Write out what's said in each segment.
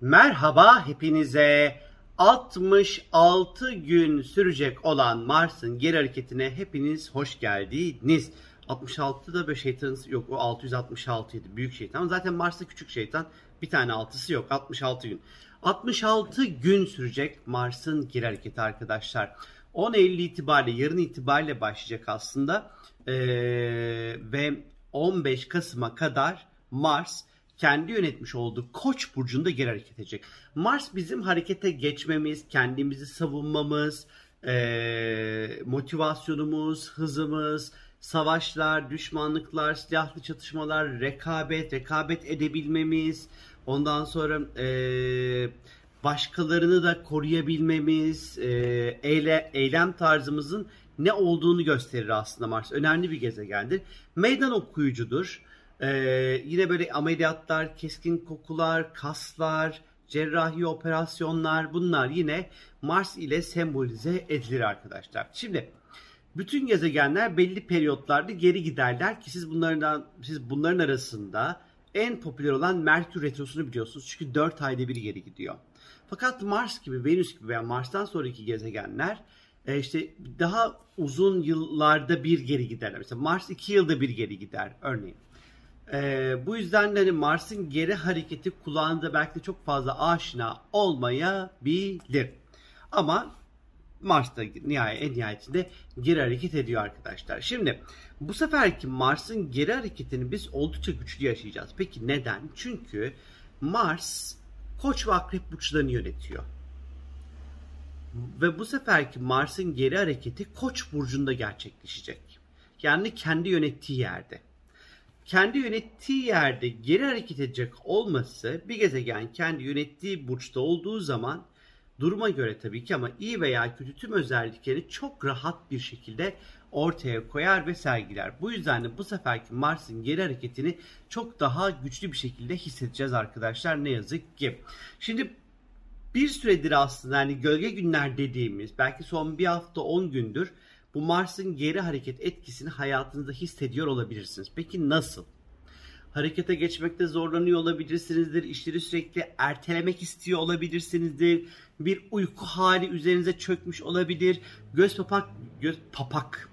Merhaba hepinize. 66 gün sürecek olan Mars'ın geri hareketine hepiniz hoş geldiniz. 66 da böyle şeytan yok o 666 idi büyük şeytan. Zaten Mars'ta küçük şeytan bir tane altısı yok 66 gün. 66 gün sürecek Mars'ın geri hareketi arkadaşlar. 10 Eylül itibariyle yarın itibariyle başlayacak aslında. Ee, ve 15 Kasım'a kadar Mars kendi yönetmiş olduğu Koç burcunda geri hareket edecek. Mars bizim harekete geçmemiz, kendimizi savunmamız, e, motivasyonumuz, hızımız, savaşlar, düşmanlıklar, silahlı çatışmalar, rekabet, rekabet edebilmemiz, ondan sonra e, başkalarını da koruyabilmemiz, e, eyle, eylem tarzımızın ne olduğunu gösterir aslında Mars. Önemli bir gezegendir. Meydan okuyucudur. Ee, yine böyle ameliyatlar, keskin kokular, kaslar, cerrahi operasyonlar bunlar yine Mars ile sembolize edilir arkadaşlar. Şimdi bütün gezegenler belli periyotlarda geri giderler ki siz bunlardan siz bunların arasında en popüler olan Merkür retrosunu biliyorsunuz. Çünkü 4 ayda bir geri gidiyor. Fakat Mars gibi, Venüs gibi veya Mars'tan sonraki gezegenler e, işte daha uzun yıllarda bir geri giderler. Mesela Mars 2 yılda bir geri gider örneğin. Ee, bu yüzden de hani Mars'ın geri hareketi kulağında belki de çok fazla aşina olmayabilir. Ama Mars da nihayet, en nihayetinde geri hareket ediyor arkadaşlar. Şimdi bu seferki Mars'ın geri hareketini biz oldukça güçlü yaşayacağız. Peki neden? Çünkü Mars Koç ve Akrep burçlarını yönetiyor. Ve bu seferki Mars'ın geri hareketi Koç burcunda gerçekleşecek. Yani kendi yönettiği yerde kendi yönettiği yerde geri hareket edecek olması bir gezegen kendi yönettiği burçta olduğu zaman duruma göre tabii ki ama iyi veya kötü tüm özellikleri çok rahat bir şekilde ortaya koyar ve sergiler. Bu yüzden de bu seferki Mars'ın geri hareketini çok daha güçlü bir şekilde hissedeceğiz arkadaşlar ne yazık ki. Şimdi bir süredir aslında yani gölge günler dediğimiz belki son bir hafta 10 gündür bu Mars'ın geri hareket etkisini hayatınızda hissediyor olabilirsiniz. Peki nasıl? Harekete geçmekte zorlanıyor olabilirsinizdir. İşleri sürekli ertelemek istiyor olabilirsinizdir. Bir uyku hali üzerinize çökmüş olabilir. Göz papak, göz papak,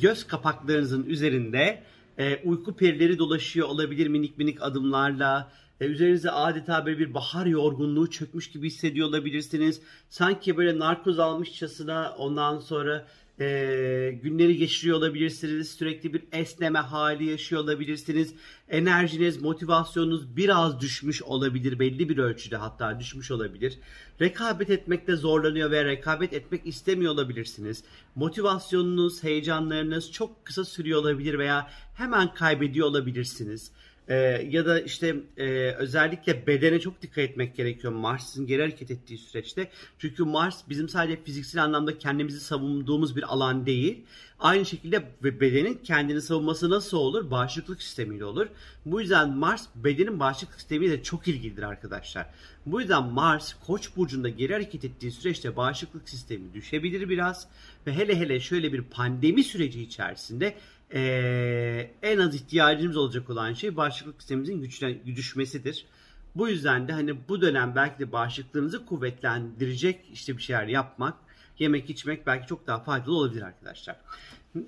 göz kapaklarınızın üzerinde e, uyku perileri dolaşıyor olabilir minik minik adımlarla. E, üzerinize adeta böyle bir bahar yorgunluğu çökmüş gibi hissediyor olabilirsiniz. Sanki böyle narkoz almışçasına ondan sonra e, günleri geçiriyor olabilirsiniz. Sürekli bir esneme hali yaşıyor olabilirsiniz. Enerjiniz, motivasyonunuz biraz düşmüş olabilir. Belli bir ölçüde hatta düşmüş olabilir. Rekabet etmekte zorlanıyor ve rekabet etmek istemiyor olabilirsiniz. Motivasyonunuz, heyecanlarınız çok kısa sürüyor olabilir veya hemen kaybediyor olabilirsiniz. Ee, ya da işte e, özellikle bedene çok dikkat etmek gerekiyor Mars'ın geri hareket ettiği süreçte. Çünkü Mars bizim sadece fiziksel anlamda kendimizi savunduğumuz bir alan değil. Aynı şekilde bedenin kendini savunması nasıl olur? Bağışıklık sistemiyle olur. Bu yüzden Mars bedenin bağışıklık sistemiyle çok ilgilidir arkadaşlar. Bu yüzden Mars Koç burcunda geri hareket ettiği süreçte bağışıklık sistemi düşebilir biraz ve hele hele şöyle bir pandemi süreci içerisinde ee, en az ihtiyacımız olacak olan şey bağışıklık sistemimizin güçlen, düşmesidir. Bu yüzden de hani bu dönem belki de bağışıklığımızı kuvvetlendirecek işte bir şeyler yapmak, yemek içmek belki çok daha faydalı olabilir arkadaşlar.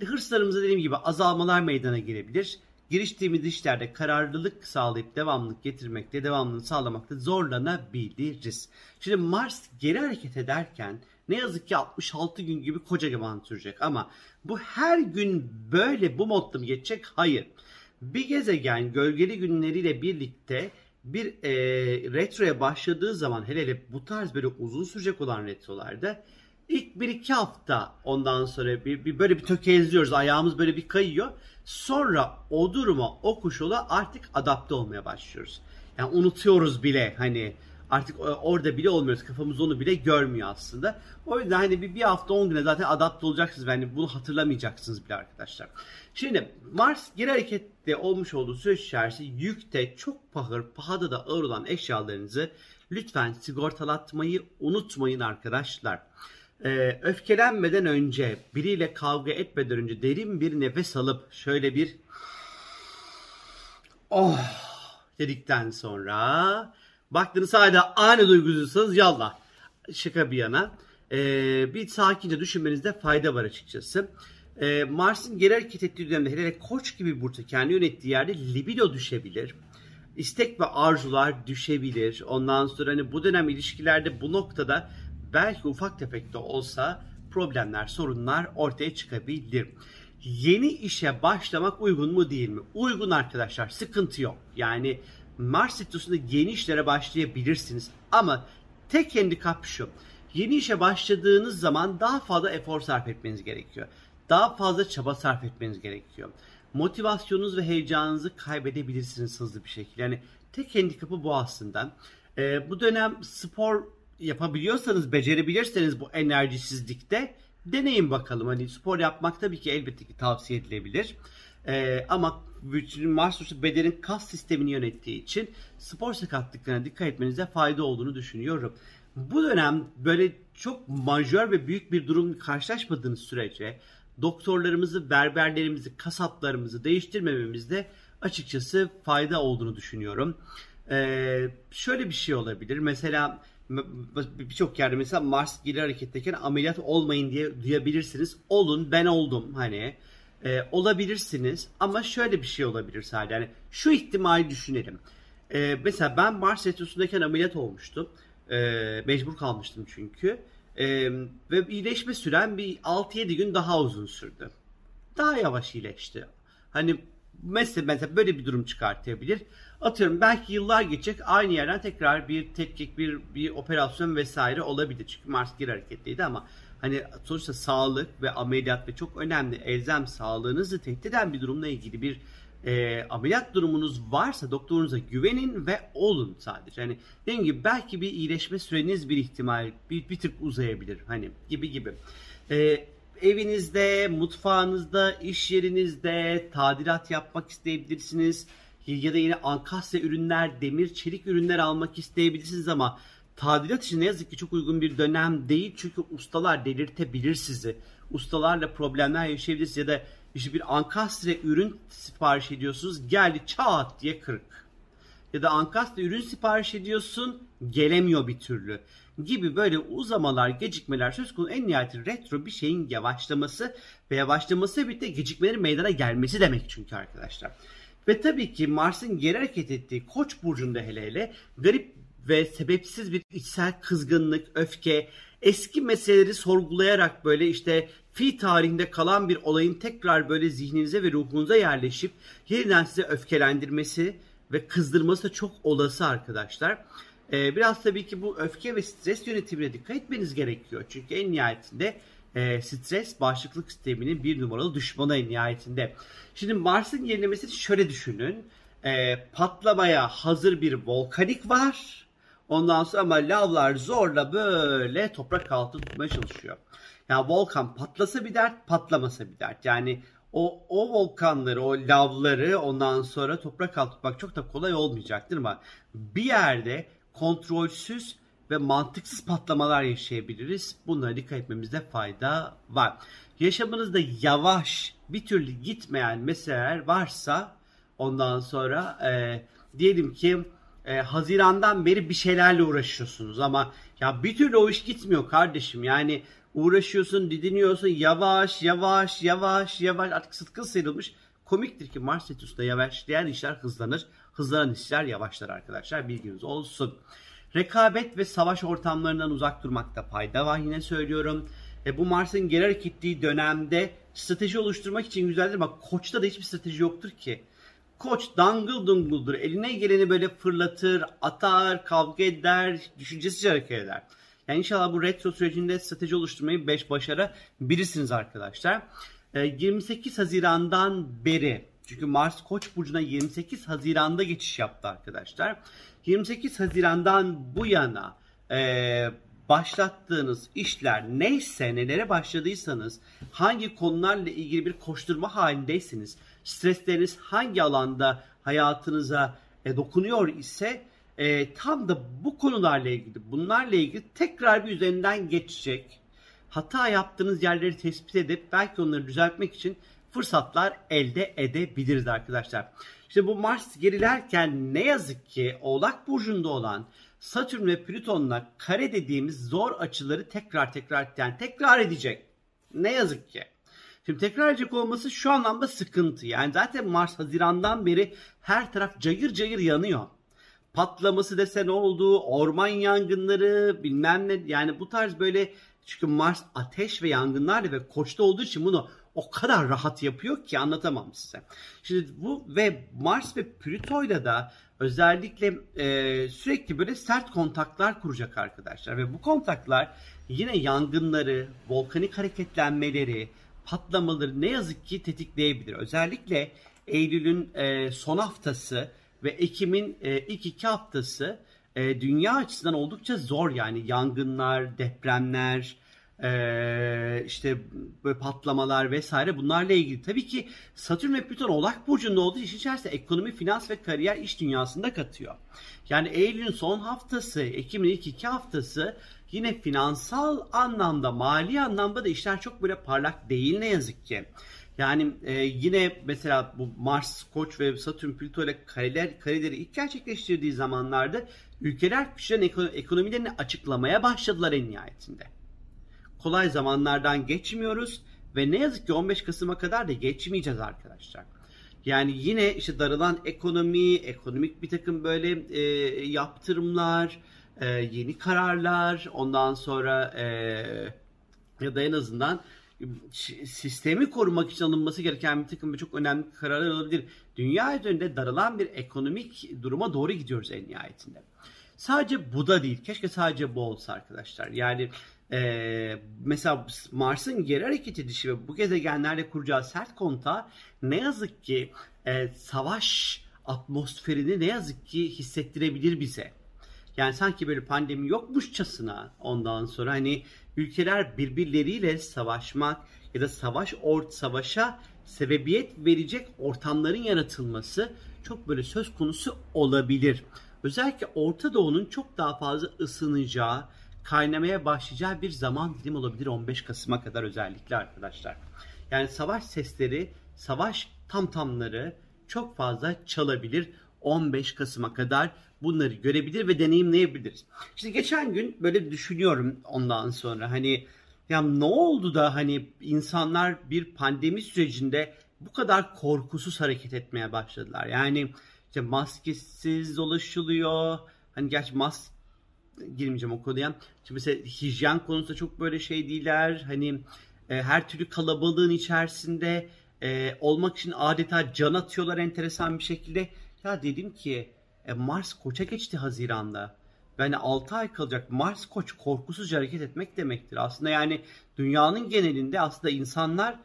Hırslarımızda dediğim gibi azalmalar meydana gelebilir. Giriştiğimiz işlerde kararlılık sağlayıp devamlılık getirmekte, devamlılığı sağlamakta zorlanabiliriz. Şimdi Mars geri hareket ederken ne yazık ki 66 gün gibi koca zaman sürecek ama bu her gün böyle bu modda mı geçecek? Hayır. Bir gezegen gölgeli günleriyle birlikte bir e, retroya başladığı zaman hele hele bu tarz böyle uzun sürecek olan retrolarda ilk bir iki hafta ondan sonra bir, bir böyle bir tökezliyoruz ayağımız böyle bir kayıyor sonra o duruma o koşula artık adapte olmaya başlıyoruz. Yani unutuyoruz bile hani Artık orada bile olmuyoruz. Kafamız onu bile görmüyor aslında. O yüzden hani bir, bir hafta 10 güne zaten adapte olacaksınız. Yani bunu hatırlamayacaksınız bile arkadaşlar. Şimdi Mars geri harekette olmuş olduğu süreç içerisinde yükte çok pahır, pahada da ağır olan eşyalarınızı lütfen sigortalatmayı unutmayın arkadaşlar. Ee, öfkelenmeden önce, biriyle kavga etmeden önce derin bir nefes alıp şöyle bir oh dedikten sonra Baktınız hala aynı duygusuzsanız yallah. Şaka bir yana. Ee, bir sakince düşünmenizde fayda var açıkçası. Ee, Mars'ın geri hareket ettiği dönemde hele koç gibi burçta kendi yönettiği yerde libido düşebilir. İstek ve arzular düşebilir. Ondan sonra hani bu dönem ilişkilerde bu noktada belki ufak tefek de olsa problemler, sorunlar ortaya çıkabilir. Yeni işe başlamak uygun mu değil mi? Uygun arkadaşlar, sıkıntı yok. Yani Mars Retrosu'nda yeni işlere başlayabilirsiniz. Ama tek handikap şu. Yeni işe başladığınız zaman daha fazla efor sarf etmeniz gerekiyor. Daha fazla çaba sarf etmeniz gerekiyor. Motivasyonunuz ve heyecanınızı kaybedebilirsiniz hızlı bir şekilde. Yani tek handikapı bu aslında. Ee, bu dönem spor yapabiliyorsanız, becerebilirseniz bu enerjisizlikte deneyin bakalım. Hani spor yapmak tabii ki elbette ki tavsiye edilebilir. Ee, ama bütün Mars bedenin kas sistemini yönettiği için spor sakatlıklarına dikkat etmenize fayda olduğunu düşünüyorum. Bu dönem böyle çok majör ve büyük bir durum karşılaşmadığınız sürece doktorlarımızı, berberlerimizi, kasaplarımızı değiştirmememizde açıkçası fayda olduğunu düşünüyorum. Ee, şöyle bir şey olabilir. Mesela birçok yerde mesela Mars geri hareketteyken ameliyat olmayın diye duyabilirsiniz. Olun ben oldum hani. E, olabilirsiniz ama şöyle bir şey olabilir sadece. Yani şu ihtimali düşünelim. E, mesela ben Mars retrosundayken ameliyat olmuştum. E, mecbur kalmıştım çünkü. E, ve iyileşme süren bir 6-7 gün daha uzun sürdü. Daha yavaş iyileşti. Hani mesela, mesela böyle bir durum çıkartabilir. Atıyorum belki yıllar geçecek aynı yerden tekrar bir tetkik, bir, bir operasyon vesaire olabilir. Çünkü Mars geri hareketliydi ama hani sonuçta sağlık ve ameliyat ve çok önemli elzem sağlığınızı tehdit eden bir durumla ilgili bir e, ameliyat durumunuz varsa doktorunuza güvenin ve olun sadece. Hani dediğim gibi belki bir iyileşme süreniz bir ihtimal bir, bir tık uzayabilir hani gibi gibi. E, evinizde, mutfağınızda, iş yerinizde tadilat yapmak isteyebilirsiniz. Ya da yine ankastre ürünler, demir, çelik ürünler almak isteyebilirsiniz ama tadilat için ne yazık ki çok uygun bir dönem değil. Çünkü ustalar delirtebilir sizi. Ustalarla problemler yaşayabilirsiniz ya da işte bir ankastre ürün sipariş ediyorsunuz geldi çat diye kırık. Ya da ankastre ürün sipariş ediyorsun gelemiyor bir türlü gibi böyle uzamalar, gecikmeler söz konusu en nihayetinde retro bir şeyin yavaşlaması ve yavaşlaması birlikte gecikmelerin meydana gelmesi demek çünkü arkadaşlar. Ve tabii ki Mars'ın geri hareket ettiği Koç burcunda hele hele garip ve sebepsiz bir içsel kızgınlık, öfke, eski meseleleri sorgulayarak böyle işte fi tarihinde kalan bir olayın tekrar böyle zihninize ve ruhunuza yerleşip yeniden size öfkelendirmesi ve kızdırması da çok olası arkadaşlar. Ee, biraz tabii ki bu öfke ve stres yönetimine dikkat etmeniz gerekiyor. Çünkü en nihayetinde e, stres bağışıklık sisteminin bir numaralı düşmanı en nihayetinde. Şimdi Mars'ın yenilemesini şöyle düşünün. E, patlamaya hazır bir volkanik var. Ondan sonra ama lavlar zorla böyle toprak altı tutmaya çalışıyor. Yani volkan patlasa bir dert, patlamasa bir dert. Yani o, o volkanları, o lavları ondan sonra toprak altı tutmak çok da kolay olmayacaktır ama bir yerde kontrolsüz ve mantıksız patlamalar yaşayabiliriz. Bunlara dikkat etmemizde fayda var. Yaşamınızda yavaş bir türlü gitmeyen meseleler varsa ondan sonra e, diyelim ki e, Haziran'dan beri bir şeylerle uğraşıyorsunuz ama ya bir türlü o iş gitmiyor kardeşim. Yani uğraşıyorsun, didiniyorsun yavaş yavaş yavaş yavaş artık sıtkın sıyrılmış. Komiktir ki Mars Retrosu'nda yavaşlayan işler hızlanır. Hızlanan işler yavaşlar arkadaşlar bilginiz olsun. Rekabet ve savaş ortamlarından uzak durmakta fayda var yine söylüyorum. E, bu Mars'ın geri hareketliği dönemde strateji oluşturmak için güzeldir ama Koç'ta da hiçbir strateji yoktur ki. Koç dangıl dunguldur. Eline geleni böyle fırlatır, atar, kavga eder, düşüncesiz hareket eder. Yani inşallah bu retro sürecinde strateji oluşturmayı 5 başarabilirsiniz arkadaşlar. 28 e, Haziran'dan beri çünkü Mars Koç burcuna 28 Haziran'da geçiş yaptı arkadaşlar. 28 Haziran'dan bu yana e, başlattığınız işler neyse nelere başladıysanız hangi konularla ilgili bir koşturma halindeyseniz stresleriniz hangi alanda hayatınıza e, dokunuyor ise e, tam da bu konularla ilgili bunlarla ilgili tekrar bir üzerinden geçecek hata yaptığınız yerleri tespit edip belki onları düzeltmek için fırsatlar elde edebiliriz arkadaşlar. İşte bu Mars gerilerken ne yazık ki Oğlak Burcu'nda olan Satürn ve Plüton'la kare dediğimiz zor açıları tekrar tekrar yani tekrar edecek. Ne yazık ki. Şimdi tekrar edecek olması şu anlamda sıkıntı. Yani zaten Mars Haziran'dan beri her taraf cayır cayır yanıyor. Patlaması desen oldu, orman yangınları bilmem ne yani bu tarz böyle çünkü Mars ateş ve yangınlarla ve koçta olduğu için bunu o kadar rahat yapıyor ki anlatamam size. Şimdi bu ve Mars ve Plüto'yla da özellikle e, sürekli böyle sert kontaklar kuracak arkadaşlar ve bu kontaklar yine yangınları, volkanik hareketlenmeleri, patlamaları ne yazık ki tetikleyebilir. Özellikle Eylül'ün e, son haftası ve Ekim'in e, ilk iki haftası e, dünya açısından oldukça zor yani yangınlar, depremler, e, işte böyle patlamalar vesaire bunlarla ilgili. Tabii ki Satürn ve Plüton Oğlak Burcu'nda olduğu için içerisinde ekonomi, finans ve kariyer iş dünyasında katıyor. Yani Eylül'ün son haftası, Ekim'in ilk iki haftası yine finansal anlamda, mali anlamda da işler çok böyle parlak değil ne yazık ki. Yani e, yine mesela bu Mars, Koç ve Satürn, Plüto ile kareler, kareleri ilk gerçekleştirdiği zamanlarda ülkeler güçlerin ekonomilerini açıklamaya başladılar en nihayetinde. Kolay zamanlardan geçmiyoruz ve ne yazık ki 15 Kasım'a kadar da geçmeyeceğiz arkadaşlar. Yani yine işte darılan ekonomi, ekonomik bir takım böyle e, yaptırımlar, e, yeni kararlar, ondan sonra e, ya da en azından sistemi korumak için alınması gereken bir takım çok önemli kararlar olabilir. Dünya üzerinde darılan bir ekonomik duruma doğru gidiyoruz en nihayetinde. Sadece bu da değil. Keşke sadece bu olsa arkadaşlar. Yani e, mesela Mars'ın geri hareket edişi ve bu gezegenlerle kuracağı sert konta ne yazık ki e, savaş atmosferini ne yazık ki hissettirebilir bize. Yani sanki böyle pandemi yokmuşçasına ondan sonra hani ülkeler birbirleriyle savaşmak ya da savaş ort savaşa sebebiyet verecek ortamların yaratılması çok böyle söz konusu olabilir. Özellikle Orta Doğu'nun çok daha fazla ısınacağı, kaynamaya başlayacağı bir zaman dilim olabilir 15 Kasım'a kadar özellikle arkadaşlar. Yani savaş sesleri, savaş tamtamları çok fazla çalabilir 15 Kasım'a kadar bunları görebilir ve deneyimleyebiliriz. İşte geçen gün böyle düşünüyorum ondan sonra hani ya ne oldu da hani insanlar bir pandemi sürecinde bu kadar korkusuz hareket etmeye başladılar. Yani işte maskesiz dolaşılıyor. Hani gerçi mas girmeyeceğim o konuya. Şimdi mesela hijyen konusunda çok böyle şey değiller. Hani e, her türlü kalabalığın içerisinde e, olmak için adeta can atıyorlar enteresan bir şekilde. Ya dedim ki e, Mars koça geçti Haziran'da. Yani 6 ay kalacak Mars koç korkusuzca hareket etmek demektir. Aslında yani dünyanın genelinde aslında insanlar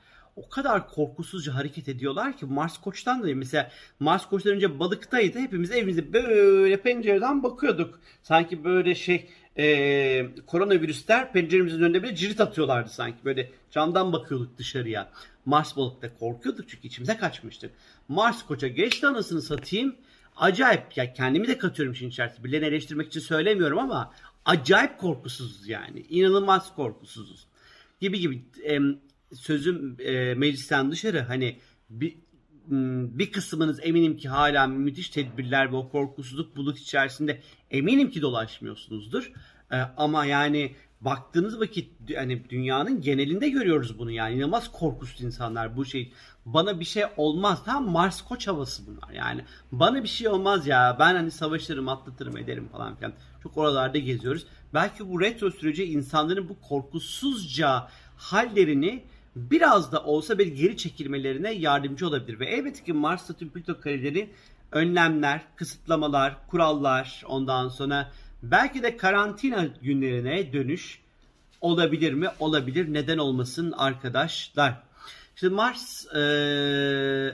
o kadar korkusuzca hareket ediyorlar ki Mars Koç'tan da mesela Mars Koç'tan önce balıktaydı. Hepimiz evimizde böyle pencereden bakıyorduk. Sanki böyle şey e, koronavirüsler penceremizin önünde bile cirit atıyorlardı sanki. Böyle camdan bakıyorduk dışarıya. Mars balıkta korkuyorduk çünkü içimize kaçmıştık. Mars Koç'a geçti anasını satayım. Acayip ya kendimi de katıyorum işin içerisinde. Birilerini eleştirmek için söylemiyorum ama acayip korkusuzuz yani. İnanılmaz korkusuzuz. Gibi gibi. E, sözüm e, meclisten dışarı. Hani bir bir kısmınız eminim ki hala müthiş tedbirler ve o korkusuzluk bulut içerisinde eminim ki dolaşmıyorsunuzdur. Ee, ama yani baktığınız vakit hani dünyanın genelinde görüyoruz bunu yani. İnanılmaz korkusuz insanlar bu şey. Bana bir şey olmaz. Tam Mars koç havası bunlar. Yani bana bir şey olmaz ya. Ben hani savaşırım atlatırım ederim falan filan. Çok oralarda geziyoruz. Belki bu retro süreci insanların bu korkusuzca hallerini biraz da olsa bir geri çekilmelerine yardımcı olabilir. Ve elbette ki Mars Satürn Plüto kareleri önlemler, kısıtlamalar, kurallar ondan sonra belki de karantina günlerine dönüş olabilir mi? Olabilir. Neden olmasın arkadaşlar? Şimdi Mars e,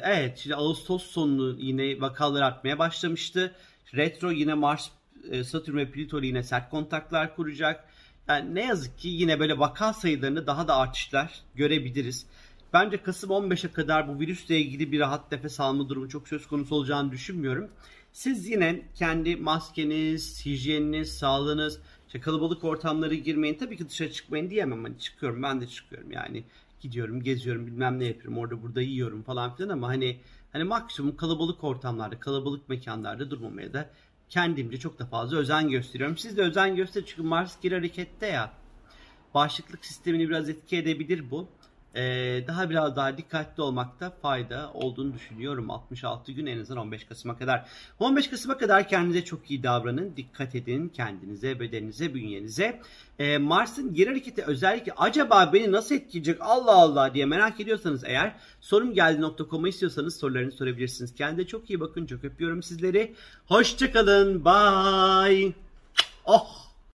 evet şimdi Ağustos sonu yine vakalar artmaya başlamıştı. Retro yine Mars, e, Satürn ve Plüto yine sert kontaklar kuracak. Yani ne yazık ki yine böyle vaka sayılarını daha da artışlar görebiliriz. Bence Kasım 15'e kadar bu virüsle ilgili bir rahat nefes alma durumu çok söz konusu olacağını düşünmüyorum. Siz yine kendi maskeniz, hijyeniniz, sağlığınız, işte kalabalık ortamlara girmeyin. Tabii ki dışarı çıkmayın diyemem. Hani çıkıyorum ben de çıkıyorum yani. gidiyorum, geziyorum, bilmem ne yapıyorum, orada burada yiyorum falan filan ama hani hani maksimum kalabalık ortamlarda, kalabalık mekanlarda durmamaya da kendimce çok da fazla özen gösteriyorum. Siz de özen gösterin çünkü Mars geri harekette ya. Bağışıklık sistemini biraz etki edebilir bu. Ee, daha biraz daha dikkatli olmakta fayda olduğunu düşünüyorum. 66 gün en azından 15 Kasım'a kadar. 15 Kasım'a kadar kendinize çok iyi davranın. Dikkat edin kendinize, bedeninize, bünyenize. Ee, Mars'ın geri hareketi özellikle acaba beni nasıl etkileyecek Allah Allah diye merak ediyorsanız eğer sorumgeldi.com'a istiyorsanız sorularını sorabilirsiniz. Kendinize çok iyi bakın. Çok öpüyorum sizleri. Hoşçakalın. Bye. Oh.